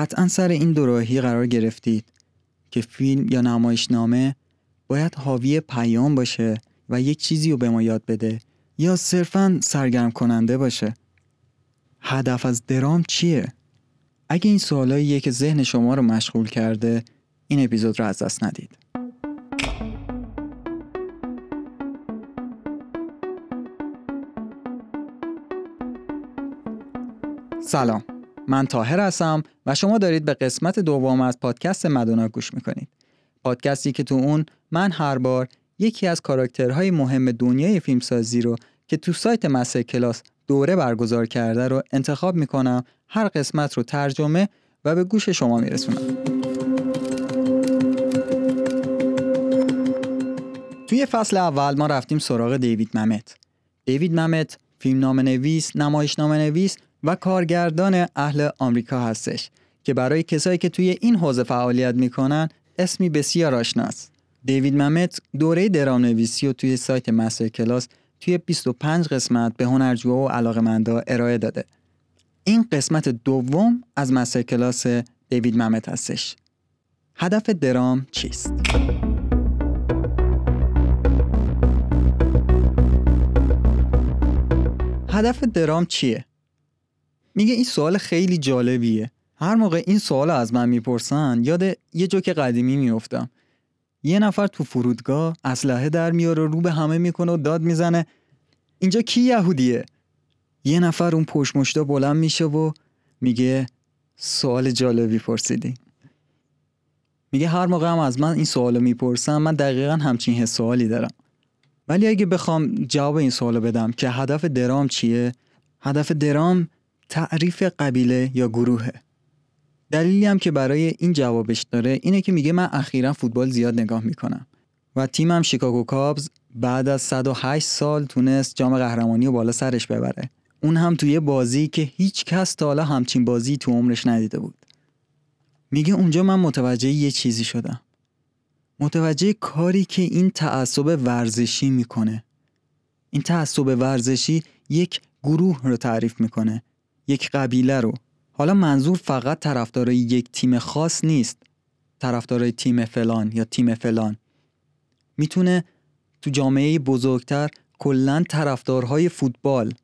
قطعا سر این دوراهی قرار گرفتید که فیلم یا نمایشنامه باید حاوی پیام باشه و یک چیزی رو به ما یاد بده یا صرفا سرگرم کننده باشه. هدف از درام چیه؟ اگه این سوالاییه که ذهن شما رو مشغول کرده این اپیزود رو از دست ندید. سلام. من تاهر هستم و شما دارید به قسمت دوم از پادکست مدونا گوش می‌کنید. پادکستی که تو اون من هر بار یکی از کاراکترهای مهم دنیای فیلمسازی رو که تو سایت مسه کلاس دوره برگزار کرده رو انتخاب می‌کنم هر قسمت رو ترجمه و به گوش شما میرسونم. توی فصل اول ما رفتیم سراغ دیوید ممت. دیوید ممت فیلمنامه نویس، نمایشنامه نویس و کارگردان اهل آمریکا هستش که برای کسایی که توی این حوزه فعالیت می‌کنن اسمی بسیار آشناست. دیوید ممت دوره درام نویسی و توی سایت مستر کلاس توی 25 قسمت به هنرجوها و علاقمندا ارائه داده. این قسمت دوم از مستر کلاس دیوید ممت هستش. هدف درام چیست؟ هدف درام چیه؟ میگه این سوال خیلی جالبیه. هر موقع این سوال از من می‌پرسن یاد یه جوک قدیمی میفتم یه نفر تو فرودگاه اسلحه در میاره رو به همه می‌کنه و داد می‌زنه. اینجا کی یهودیه؟ یه نفر اون پشت بلند میشه و میگه سوال جالبی پرسیدی. میگه هر موقع هم از من این سوالو می‌پرسم من دقیقا همچین سوالی دارم. ولی اگه بخوام جواب این سوالو بدم که هدف درام چیه؟ هدف درام تعریف قبیله یا گروهه. دلیلی هم که برای این جوابش داره اینه که میگه من اخیرا فوتبال زیاد نگاه می‌کنم و تیمم شیکاگو کابز بعد از 108 سال تونست جام قهرمانی و بالا سرش ببره. اون هم توی بازی که هیچ کس تا حالا همچین بازی تو عمرش ندیده بود. میگه اونجا من متوجه یه چیزی شدم. متوجه کاری که این تعصب ورزشی می‌کنه. این تعصب ورزشی یک گروه رو تعریف می‌کنه. یک قبیله رو. حالا منظور فقط طرفدارای یک تیم خاص نیست. طرفدارای تیم فلان یا تیم فلان. می‌تونه تو جامعه بزرگتر کلا طرفدارهای فوتبال.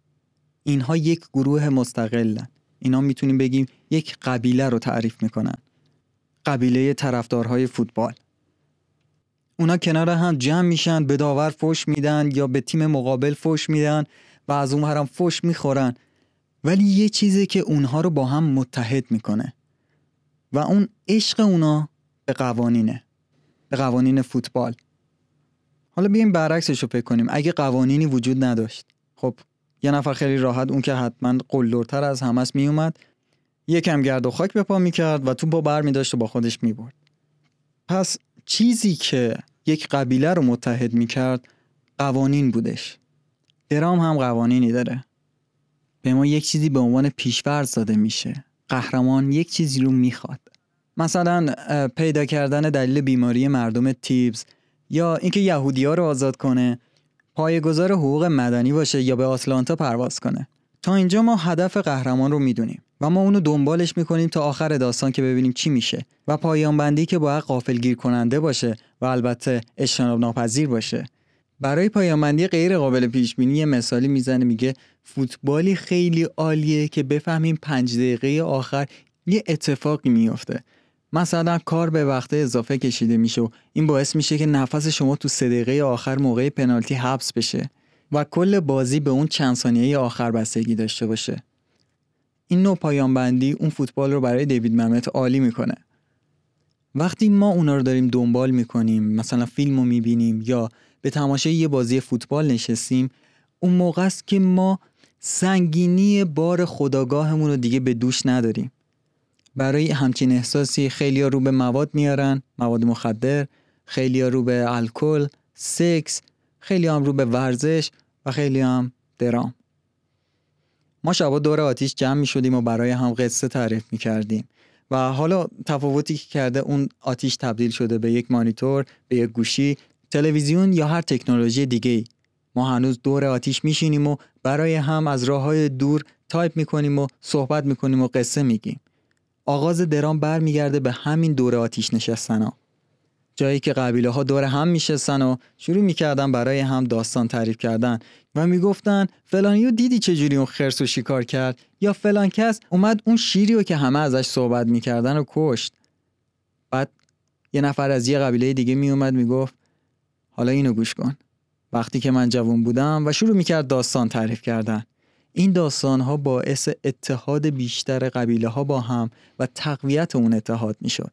اینها یک گروه مستقلن. اینا می‌تونیم بگیم یک قبیله رو تعریف می‌کنن. قبیله طرفدارهای فوتبال. اونا کنار هم جمع میشن به داور فوش میدن یا به تیم مقابل فوش میدن و از اون هم فوش می‌خورن. ولی یه چیزی که اونها رو با هم متحد می‌کنه. و اون عشق اونا به قوانینه. به قوانین فوتبال. حالا بیایم برعکسش رو فکر کنیم. اگه قوانینی وجود نداشت خب یه نفر خیلی راحت اون که حتما قلدرتر از همس میومد یکم گرد و خاک به پا می‌کرد و تو با بر میداشت و با خودش می‌برد. پس چیزی که یک قبیله رو متحد می‌کرد قوانین بودش. درام هم قوانینی داره. به ما یک چیزی به عنوان پیشورز داده میشه. قهرمان یک چیزی رو می‌خواد. مثلا پیدا کردن دلیل بیماری مردم تیبز یا اینکه یهودی ها رو آزاد کنه پایگذار حقوق مدنی باشه یا به آتلانتا پرواز کنه. تا اینجا ما هدف قهرمان رو می‌دونیم و ما اونو دنبالش می‌کنیم تا آخر داستان که ببینیم چی میشه و پایان بندی که باید قافل گیر کننده باشه و البته اجتناب ناپذیر باشه. برای پایانبندی غیر قابل پیش بینی مثالی می‌زنه میگه فوتبالی خیلی عالیه که بفهمیم پنج دقیقه آخر یه اتفاقی میافته. مثلا کار به وقت اضافه کشیده میشه و این باعث میشه که نفس شما تو سه دقیقه آخر موقع پنالتی حبس بشه و کل بازی به اون چند ثانیه آخر بستگی داشته باشه. این نوع پایانبندی اون فوتبال رو برای دیوید ممت عالی می‌کنه. وقتی ما اونا رو داریم دنبال می‌کنیم مثلا فیلم رو می‌بینیم یا به تماشای یه بازی فوتبال نشستیم اون موقع است که ما سنگینی بار خداگاهمون رو دیگه به دوش نداریم. برای همچین احساسی خیلی رو به مواد میارن مواد مخدر خیلی رو به الکل سکس خیلی هم رو به ورزش و خیلی هم درام. ما شبا دور آتیش جمع می شدیم و برای هم قصه تعریف می کردیم. و حالا تفاوتی که کرده اون آتیش تبدیل شده به یک مانیتور به یک گوشی تلویزیون یا هر تکنولوژی دیگه ای ما هنوز دور آتیش میشینیم و برای هم از راه های دور تایپ می‌کنیم و صحبت می‌کنیم و قصه میگیم. آغاز درام برمیگرده به همین دوره آتیش نشستن ها. جایی که قبیله ها دور هم میشستن و شروع می‌کردن برای هم داستان تعریف کردن و می‌گفتن فلانیو دیدی چجوری اون خرس و شکار کرد؟ یا فلان کس اومد اون شیری رو که همه ازش صحبت می‌کردن و کشت. بعد یه نفر از یه قبیله دیگه میومد می‌گفت حالا اینو گوش کن. وقتی که من جوان بودم و شروع می‌کرد داستان تعریف کردن. این داستان ها باعث اتحاد بیشتر قبیله ها با هم و تقویت اون اتحاد می‌شد.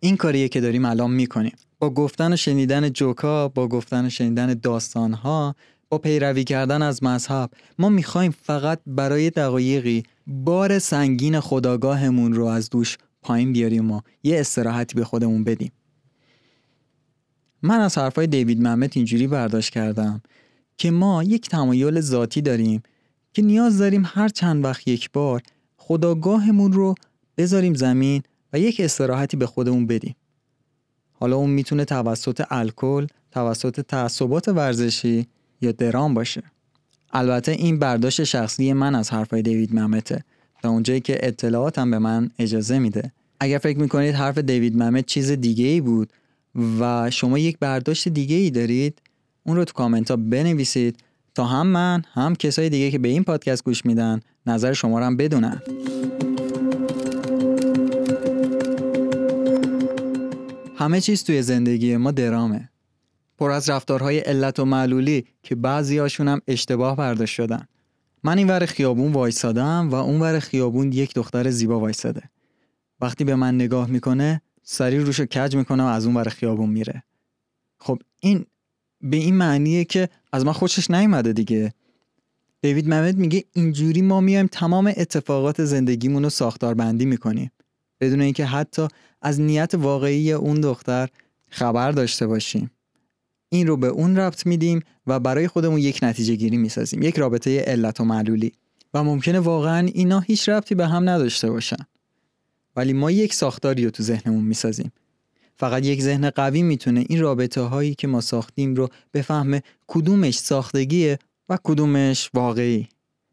این کاریه که داریم الان می‌کنیم. با گفتن و شنیدن جوکا با گفتن و شنیدن داستان ها با پیروی کردن از مذهب ما می‌خوایم فقط برای دقایقی بار سنگین خداگاهمون رو از دوش پایین بیاریم و یه استراحتی به خودمون بدیم. من از حرفای دیوید محمد اینجوری برداشت کردم که ما یک تمایل ذاتی داریم که نیاز داریم هر چند وقت یک بار خداگاهمون رو بذاریم زمین و یک استراحتی به خودمون بدیم. حالا اون می‌تونه توسط الکل، توسط تعصبات ورزشی یا درام باشه. البته این برداشت شخصی من از حرفای دیوید ممته تا اونجایی که اطلاعاتم به من اجازه میده. اگر فکر می‌کنید حرف دیوید ممت چیز دیگه ای بود و شما یک برداشت دیگه ای دارید. اون رو تو کامنت ها بنویسید تا هم من هم کسای دیگه که به این پادکست گوش میدن نظر شما رو هم بدونن. همه چیز توی زندگی ما درامه. پر از رفتارهای علت و معلولی که بعضی هاشون هم اشتباه برداشت شدن. من این ور خیابون وایسادم و اون ور خیابون یک دختر زیبا وایساده. وقتی به من نگاه می‌کنه سریع روشو کج می‌کنه و از اون ور خیابون میره. خب این به این معنیه که از من خوشش نیومده دیگه. دیوید محمد میگه اینجوری ما میایم تمام اتفاقات زندگیمون رو ساختار بندی می‌کنیم. بدون اینکه حتی از نیت واقعی اون دختر خبر داشته باشیم. این رو به اون ربط میدیم و برای خودمون یک نتیجه گیری می‌سازیم یک رابطه علت و معلولی. و ممکنه واقعا اینا هیچ ربطی به هم نداشته باشن. ولی ما یک ساختاری رو تو ذهنمون می‌سازیم. فقط یک ذهن قوی می‌تونه این رابطه هایی که ما ساختیم رو بفهمه کدومش ساختگیه و کدومش واقعی.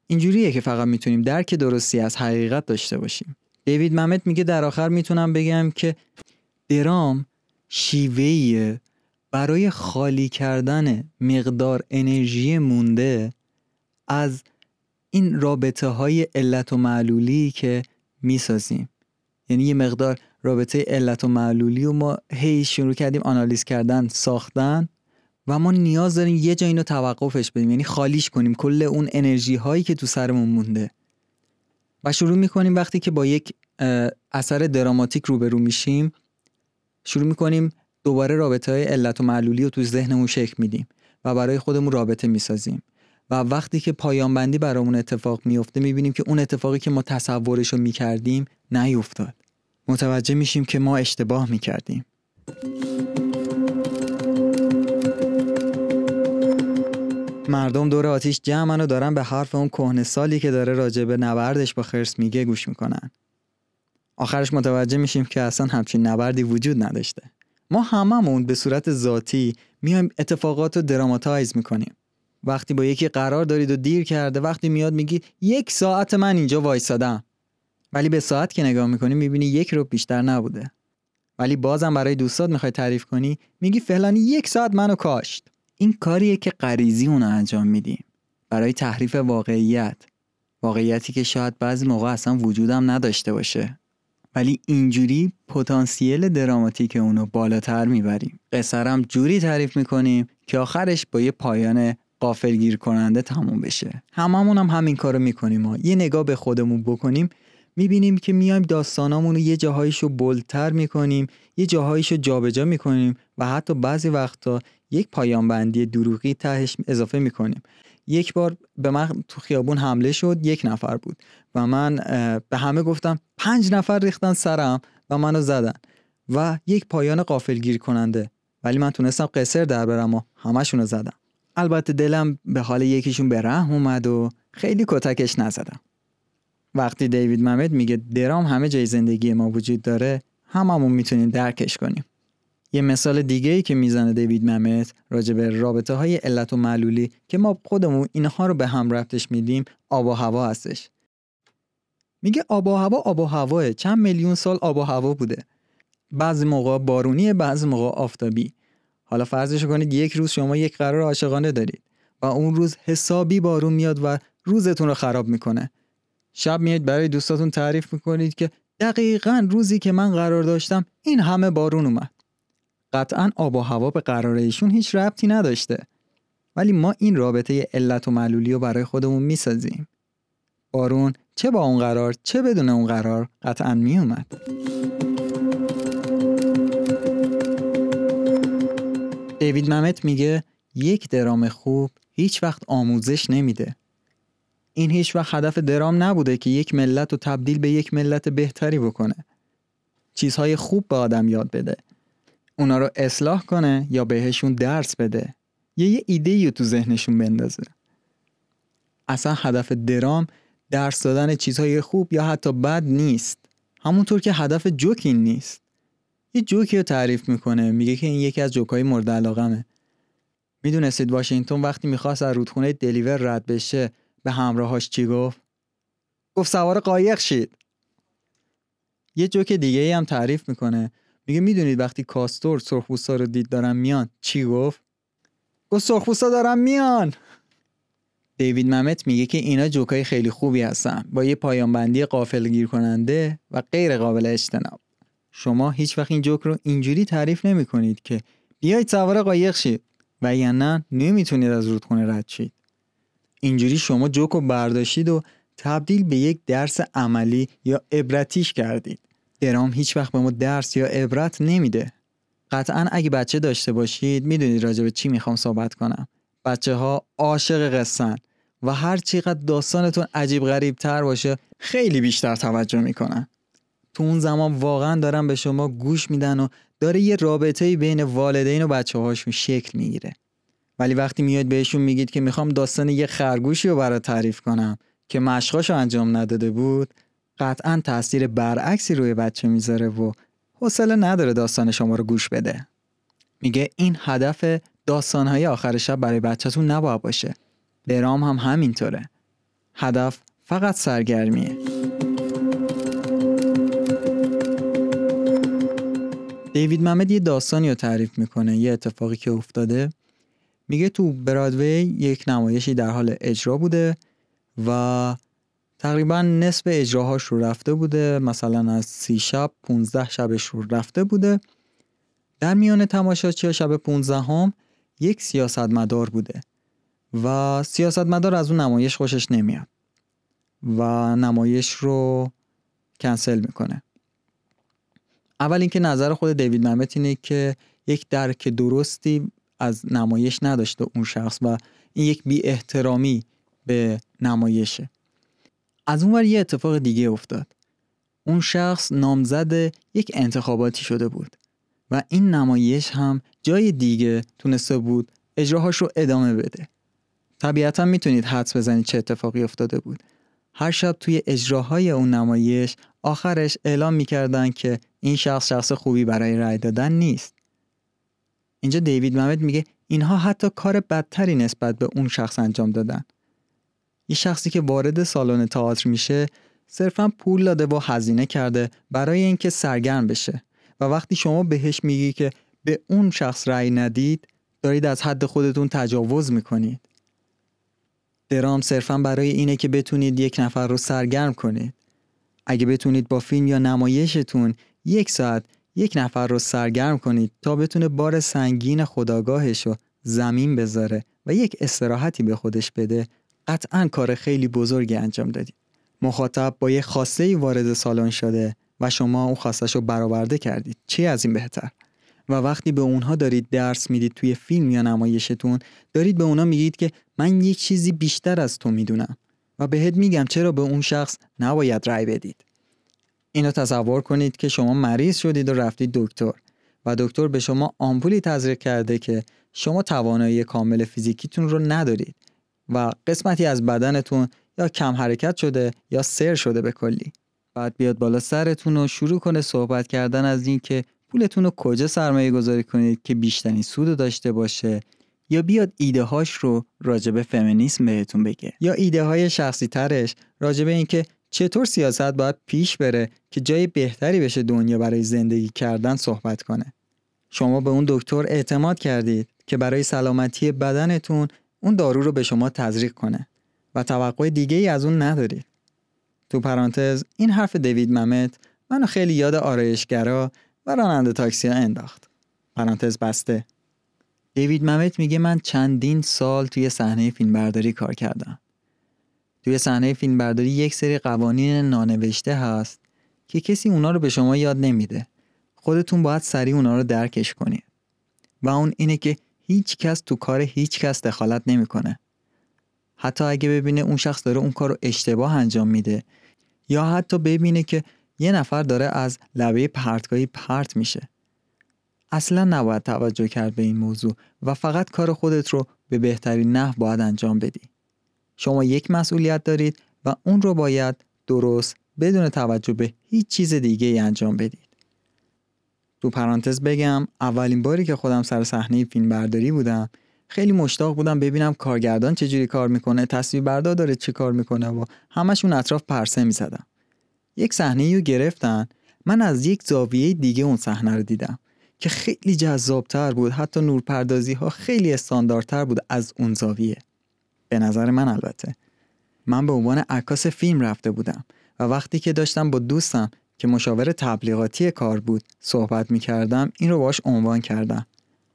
اینجوریه که فقط می‌تونیم درک درستی از حقیقت داشته باشیم. دیوید ممت میگه در آخر می‌تونم بگم که درام شیوهیه برای خالی کردن مقدار انرژی مونده از این رابطه های علت و معلولی که می‌سازیم. یعنی یه مقدار رابطه علت و معلولی و ما هی شروع کردیم آنالیز کردن ساختن و ما نیاز داریم یه جا اینو توقفش بدیم. یعنی خالیش کنیم. کل اون انرژی هایی که تو سرمون مونده. و شروع می‌کنیم وقتی که با یک اثر دراماتیک روبرو میشیم شروع می‌کنیم دوباره رابطه های علت و معلولی رو تو ذهنمون شکل میدیم و برای خودمون رابطه می‌سازیم. و وقتی که پایان بندی برامون اتفاق میفته می‌بینیم که اون اتفاقی که ما تصورش رو می‌کردیم نیفتاد. متوجه میشیم که ما اشتباه می‌کردیم. مردم دور آتیش جمعن و دارن به حرف اون کهنه سالی که داره راجع به نبردش با خرس میگه گوش می‌کنن. آخرش متوجه میشیم که اصلا همچین نبردی وجود نداشته. ما هممون به صورت ذاتی میایم اتفاقات رو دراماتایز می‌کنیم. وقتی با یکی قرار دارید و دیر کرده وقتی میاد میگی یک ساعت من اینجا وایسادم. ولی به ساعت که نگاه می‌کنی می‌بینی یک رو بیشتر نبوده. ولی بازم برای دوستات می‌خوای تعریف کنی میگی فلانی یک ساعت منو کاشت. این کاریه که غریزی اونو انجام میدیم. برای تحریف واقعیت. واقعیتی که شاید بعضی موقع اصلا وجودم نداشته باشه. ولی اینجوری پتانسیل دراماتیک اونو بالاتر می‌بریم. قصرم جوری تعریف می‌کنیم که آخرش با یه پایان قافلگیر کننده تموم بشه. هممون هم همین کارو می‌کنیم ما یه نگاه به خودمون بکنیم می‌بینیم که میایم داستانامون رو یه جاهایشو بلتر می‌کنیم یه جاهایشو جابجا می‌کنیم و حتی بعضی وقتا یک پایان بندی دروغی تهش اضافه می‌کنیم. یک بار به من تو خیابون حمله شد یک نفر بود و من به همه گفتم پنج نفر ریختن سرم و منو زدن و یک پایان قافلگیر کننده ولی من تونستم قصر در برم و همشونو زدم. البته دلم به حال یکیشون به رحم اومد و خیلی کتکش نزدم. وقتی دیوید ممد میگه درام همه جای زندگی ما وجود داره هممون می‌تونیم درکش کنیم. یه مثال دیگه ای که می‌زنه دیوید ممت راجع به رابطه های علت و معلولی که ما خودمون اینها رو به هم ربطش میدیم آب و هوا هستش. میگه آب و هوا آب و هواه. چند میلیون سال آب و هوا بوده. بعضی موقع بارونی بعضی موقع آفتابی. حالا فرضش کنید یک روز شما یک قرار عاشقانه دارید و اون روز حسابی بارون میاد و روزتون رو خراب می‌کنه. شب میاد برای دوستاتون تعریف می‌کنید که دقیقا روزی که من قرار داشتم این همه بارون اومد. قطعا آب و هوا به قرار ایشون هیچ ربطی نداشته. ولی ما این رابطه علت و معلولی رو برای خودمون می‌سازیم. بارون چه با اون قرار چه بدون اون قرار قطعا میومد دیوید ممت میگه یک درام خوب هیچ وقت آموزش نمیده. این هیچ وقت هدف درام نبوده که یک ملت رو تبدیل به یک ملت بهتری بکنه. چیزهای خوب به آدم یاد بده. اونا رو اصلاح کنه یا بهشون درس بده. یا یه ایده رو تو ذهنشون بندازه. اصلا هدف درام درس دادن چیزهای خوب یا حتی بد نیست. همونطور که هدف جوک این نیست. یه جوکی رو تعریف می‌کنه. میگه که این یکی از جوکای مورد علاقمه. می‌دونستید واشنگتن وقتی می‌خواست از رودخونه دلیور رد بشه به همراهاش چی گفت؟ گفت سوار قایق شید. یه جوک دیگه ای هم تعریف می‌کنه. میگه می‌دونید وقتی کاستور سرخپوستا رو دید دارن میان چی گفت؟ گفت سرخپوستا دارن میان. دیوید ممت میگه که اینا جوکای خیلی خوبی هستن. با یه پایانبندی قافل گیر کننده و غیر قابل اجتناب. شما هیچ وقت این جوک رو اینجوری تعریف نمی کنید که بیایید سوار قایق شید و یا نه نمی‌تونید از رودخونه رد شید. اینجوری شما جوک رو برداشتید و تبدیل به یک درس عملی یا عبرتیش کردید. درام هیچ وقت به ما درس یا عبرت نمیده. قطعا اگه بچه داشته باشید می‌دونید راجع به چی می‌خوام صحبت کنم. بچه ها عاشق قصن و هر چقدر داستانتون عجیب غریب تر باشه خیلی بیشتر توجه می‌کنن. تو اون زمان واقعا دارن به شما گوش میدن و داره یه رابطه بین والدین و بچه هاشون شکل می‌گیره. ولی وقتی میاد بهشون میگید که می‌خوام داستان یه خرگوشی رو برای تعریف کنم که مشقاشو انجام نداده بود قطعا تاثیر برعکسی روی بچه می‌ذاره و حوصله نداره داستان شما رو گوش بده. میگه این هدف داستانهای آخر شب برای بچهتون نباید باشه. درام هم همینطوره. هدف فقط سرگرمیه. دیوید محمد یه داستانی رو تعریف می‌کنه یه اتفاقی که افتاده. میگه تو برادوی یک نمایشی در حال اجرا بوده و تقریبا نصف اجراهاش رو رفته بوده. مثلا از سی شب 15 شبش رو رفته بوده. در میان تماشاچی شب 15 هم یک سیاستمدار بوده و سیاستمدار از اون نمایش خوشش نمیاد و نمایش رو کنسل می‌کنه. اول اینکه نظر خود دیوید ممت اینه که یک درک درستی از نمایش نداشته اون شخص و این یک بی احترامی به نمایشه. از اون یه اتفاق دیگه افتاد. اون شخص نامزد یک انتخاباتی شده بود و این نمایش هم جای دیگه تونسته بود اجراهاش رو ادامه بده. طبیعتا می‌تونید حدس بزنید چه اتفاقی افتاده بود. هر شب توی اجراهای اون نمایش آخرش اعلام می‌کردن که این شخص شخص خوبی برای رأی دادن نیست. اینجا دیوید محمد میگه اینها حتی کار بدتری نسبت به اون شخص انجام دادن. یه شخصی که وارد سالن تئاتر میشه صرفا پول داده و هزینه کرده برای اینکه سرگرم بشه. و وقتی شما بهش میگی که به اون شخص رأی ندید دارید از حد خودتون تجاوز می‌کنید. درام صرفا برای اینه که بتونید یک نفر رو سرگرم کنید. اگه بتونید با فیلم یا نمایشتون یک ساعت یک نفر رو سرگرم کنید تا بتونه بار سنگین خداگاهش رو زمین بذاره و یک استراحتی به خودش بده. قطعا کار خیلی بزرگی انجام دادید. مخاطب با یک خواسته وارد سالن شده و شما اون خواستش رو برآورده کردید. چی از این بهتر؟ و وقتی به اونها دارید درس می‌دید توی فیلم یا نمایشتون دارید به اونها میگید که من یک چیزی بیشتر از تو می‌دونم و بهت میگم چرا به اون شخص نباید رأی بدید. اینو تصور کنید که شما مریض شدید و رفتید دکتر و دکتر به شما آمپولی تزریق کرده که شما توانایی کامل فیزیکیتون رو ندارید و قسمتی از بدنتون یا کم حرکت شده یا سر شده به کلی. بعد بیاد بالا سرتون و شروع کنه صحبت کردن از اینکه پولتون رو کجا سرمایه گذاری کنید که بیشترین سود داشته باشه یا بیاد ایده هاش رو راجب فمینیسم بهتون بگه. یا ایده های شخصی ترش راجب اینکه چطور سیاست باید پیش بره که جای بهتری بشه دنیا برای زندگی کردن صحبت کنه؟ شما به اون دکتر اعتماد کردید که برای سلامتی بدنتون اون دارو رو به شما تزریق کنه و توقع دیگه ای از اون ندارید. تو پرانتز این حرف دیوید ممت منو خیلی یاد آرایشگرا و راننده تاکسی ها انداخت. پرانتز بسته. دیوید ممت میگه من چندین سال توی صحنه فیلمبرداری کار کردم. توی صحنه فیلمبرداری یک سری قوانین نانوشته هست که کسی اونا رو به شما یاد نمیده. خودتون باید سریع اونا رو درکش کنید و اون اینه که هیچ کس تو کار هیچ کس دخالت نمی‌کنه. حتی اگه ببینه اون شخص داره اون کار رو اشتباه انجام میده یا حتی ببینه که یه نفر داره از لبه پرتگاهی پرت میشه. اصلا نباید توجه کرد به این موضوع و فقط کار خودت رو به بهترین نحو باید انجام بدی. شما یک مسئولیت دارید و اون رو باید درست بدون توجه به هیچ چیز دیگه ای انجام بدید. تو پرانتز بگم اولین باری که خودم سر صحنه فیلم برداری بودم خیلی مشتاق بودم ببینم کارگردان چجوری کار می‌کنه تصویر بردار داره چه کار می‌کنه و همشون اطراف پرسه می‌زدم یک صحنه رو گرفتن من از یک زاویه دیگه اون صحنه رو دیدم که خیلی جذابتر بود حتی نورپردازی ها خیلی استانداردتر بود از اون زاویه. به نظر من البته. من به عنوان عکاس فیلم رفته بودم و وقتی که داشتم با دوستم که مشاور تبلیغاتی کار بود صحبت می کردم این رو باش عنوان کردم.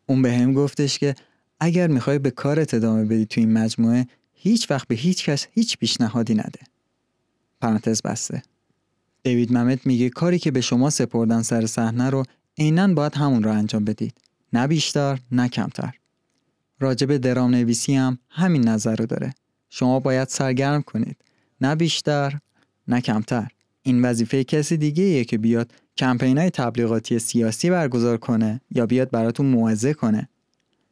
اون به هم گفتش که اگر می‌خوای به کارت ادامه بدی تو این مجموعه هیچ وقت به هیچ کس هیچ پیشنهادی نده. پرانتز بسته. دیوید ممت میگه کاری که به شما سپردن سر صحنه رو عینا باید همون رو انجام بدید. نه بیشتر نه کمتر. راجب درام نویسی هم همین نظر رو داره. شما باید سرگرم کنید. نه بیشتر نه کمتر. این وظیفه کسی دیگه ایه که بیاد کمپین های تبلیغاتی سیاسی برگزار کنه یا بیاد براتون موعظه کنه.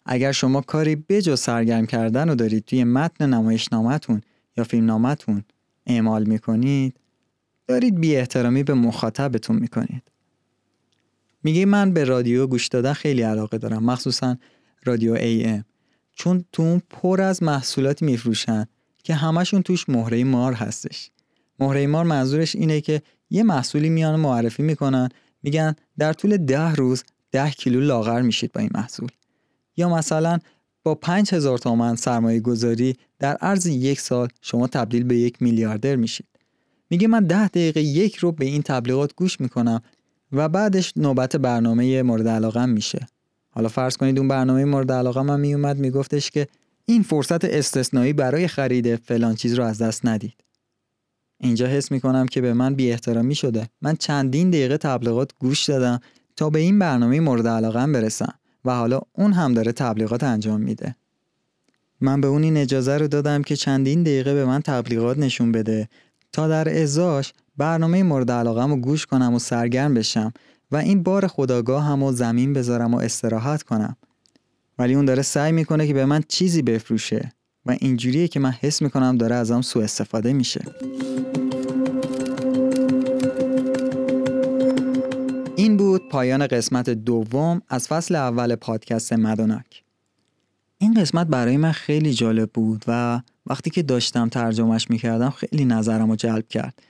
اگر شما کاری بجز سرگرم کردن رو دارید توی متن نمایشنامتون یا فیلمنامتون اعمال می‌کنید دارید بی احترامی به مخاطبتون می‌کنید. میگه من به رادیو گوش دادن خیلی علاقه دارم مخصوصا رادیو AM چون تو اون پر از محصولاتی میفروشن که همشون توش مهره مار هستش. مهره مار منظورش اینه که یه محصولی میان معرفی می‌کنن میگن در طول ده روز ده کیلو لاغر میشید با این محصول. یا مثلا با 5000 تومن سرمایه گذاری در عرض یک سال شما تبدیل به یک میلیاردر میشید. میگه من ده دقیقه یک رو به این تبلیغات گوش می‌کنم و بعدش نوبت برنامه مورد علاقه میشه. حالا فرض کنید اون برنامه مورد علاقه من میومد میگفتش که این فرصت استثنایی برای خرید فلان چیز رو از دست ندید. اینجا حس می‌کنم که به من بی احترامی شده. من چندین دقیقه تبلیغات گوش دادم تا به این برنامه مورد علاقه برسم و حالا اون هم داره تبلیغات انجام میده. من به اون این اجازه رو دادم که چندین دقیقه به من تبلیغات نشون بده تا در ازاش برنامه مورد علاقه رو گوش کنم و سرگرم بشم. و این بار خداگاه هم و زمین بذارم و استراحت کنم. ولی اون داره سعی می‌کنه که به من چیزی بفروشه و اینجوریه که من حس می‌کنم داره ازم سوء استفاده میشه. این بود پایان قسمت دوم از فصل اول پادکست مدونک این قسمت برای من خیلی جالب بود و وقتی که داشتم ترجمهش می‌کردم خیلی نظرم رو جلب کرد.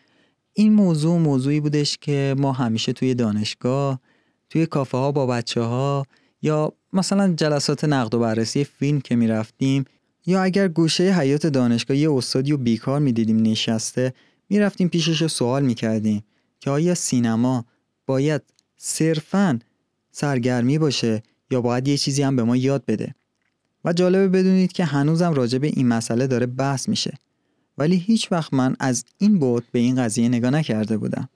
این موضوع موضوعی بودش که ما همیشه توی دانشگاه توی کافه ها با بچه ها یا مثلا جلسات نقد و بررسی فیلم که می‌رفتیم یا اگر گوشه حیات دانشگاه یه استادی و بیکار می‌دیدیم نشسته می‌رفتیم پیشش رو سوال می‌کردیم که آیا سینما باید صرفا سرگرمی باشه یا باید یه چیزی هم به ما یاد بده؟ و جالبه بدونید که هنوزم راجع به این مسئله داره بحث میشه. ولی هیچ وقت من از این بود به این قضیه نگاه نکرده بودم.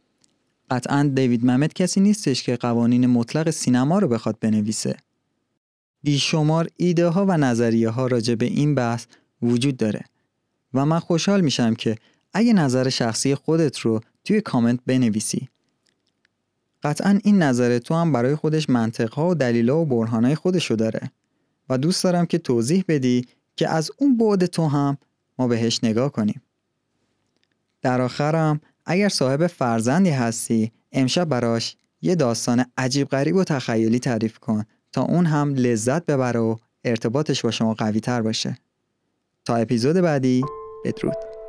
قطعا دیوید ممت کسی نیستش که قوانین مطلق سینما رو بخواد بنویسه. بیشمار ایده ها و نظریه ها راجع به این بحث وجود داره و من خوشحال میشم که اگه نظر شخصی خودت رو توی کامنت بنویسی. قطعا این نظر تو هم برای خودش منطقها و دلیلا و برهانهای خودشو داره و دوست دارم که توضیح بدی که از اون بعد تو هم ما بهش نگاه کنیم. در آخرم اگر صاحب فرزندی هستی امشب براش یه داستان عجیب غریب و تخیلی تعریف کن تا اون هم لذت ببره و ارتباطش با شما قوی تر باشه. تا اپیزود بعدی بدرود.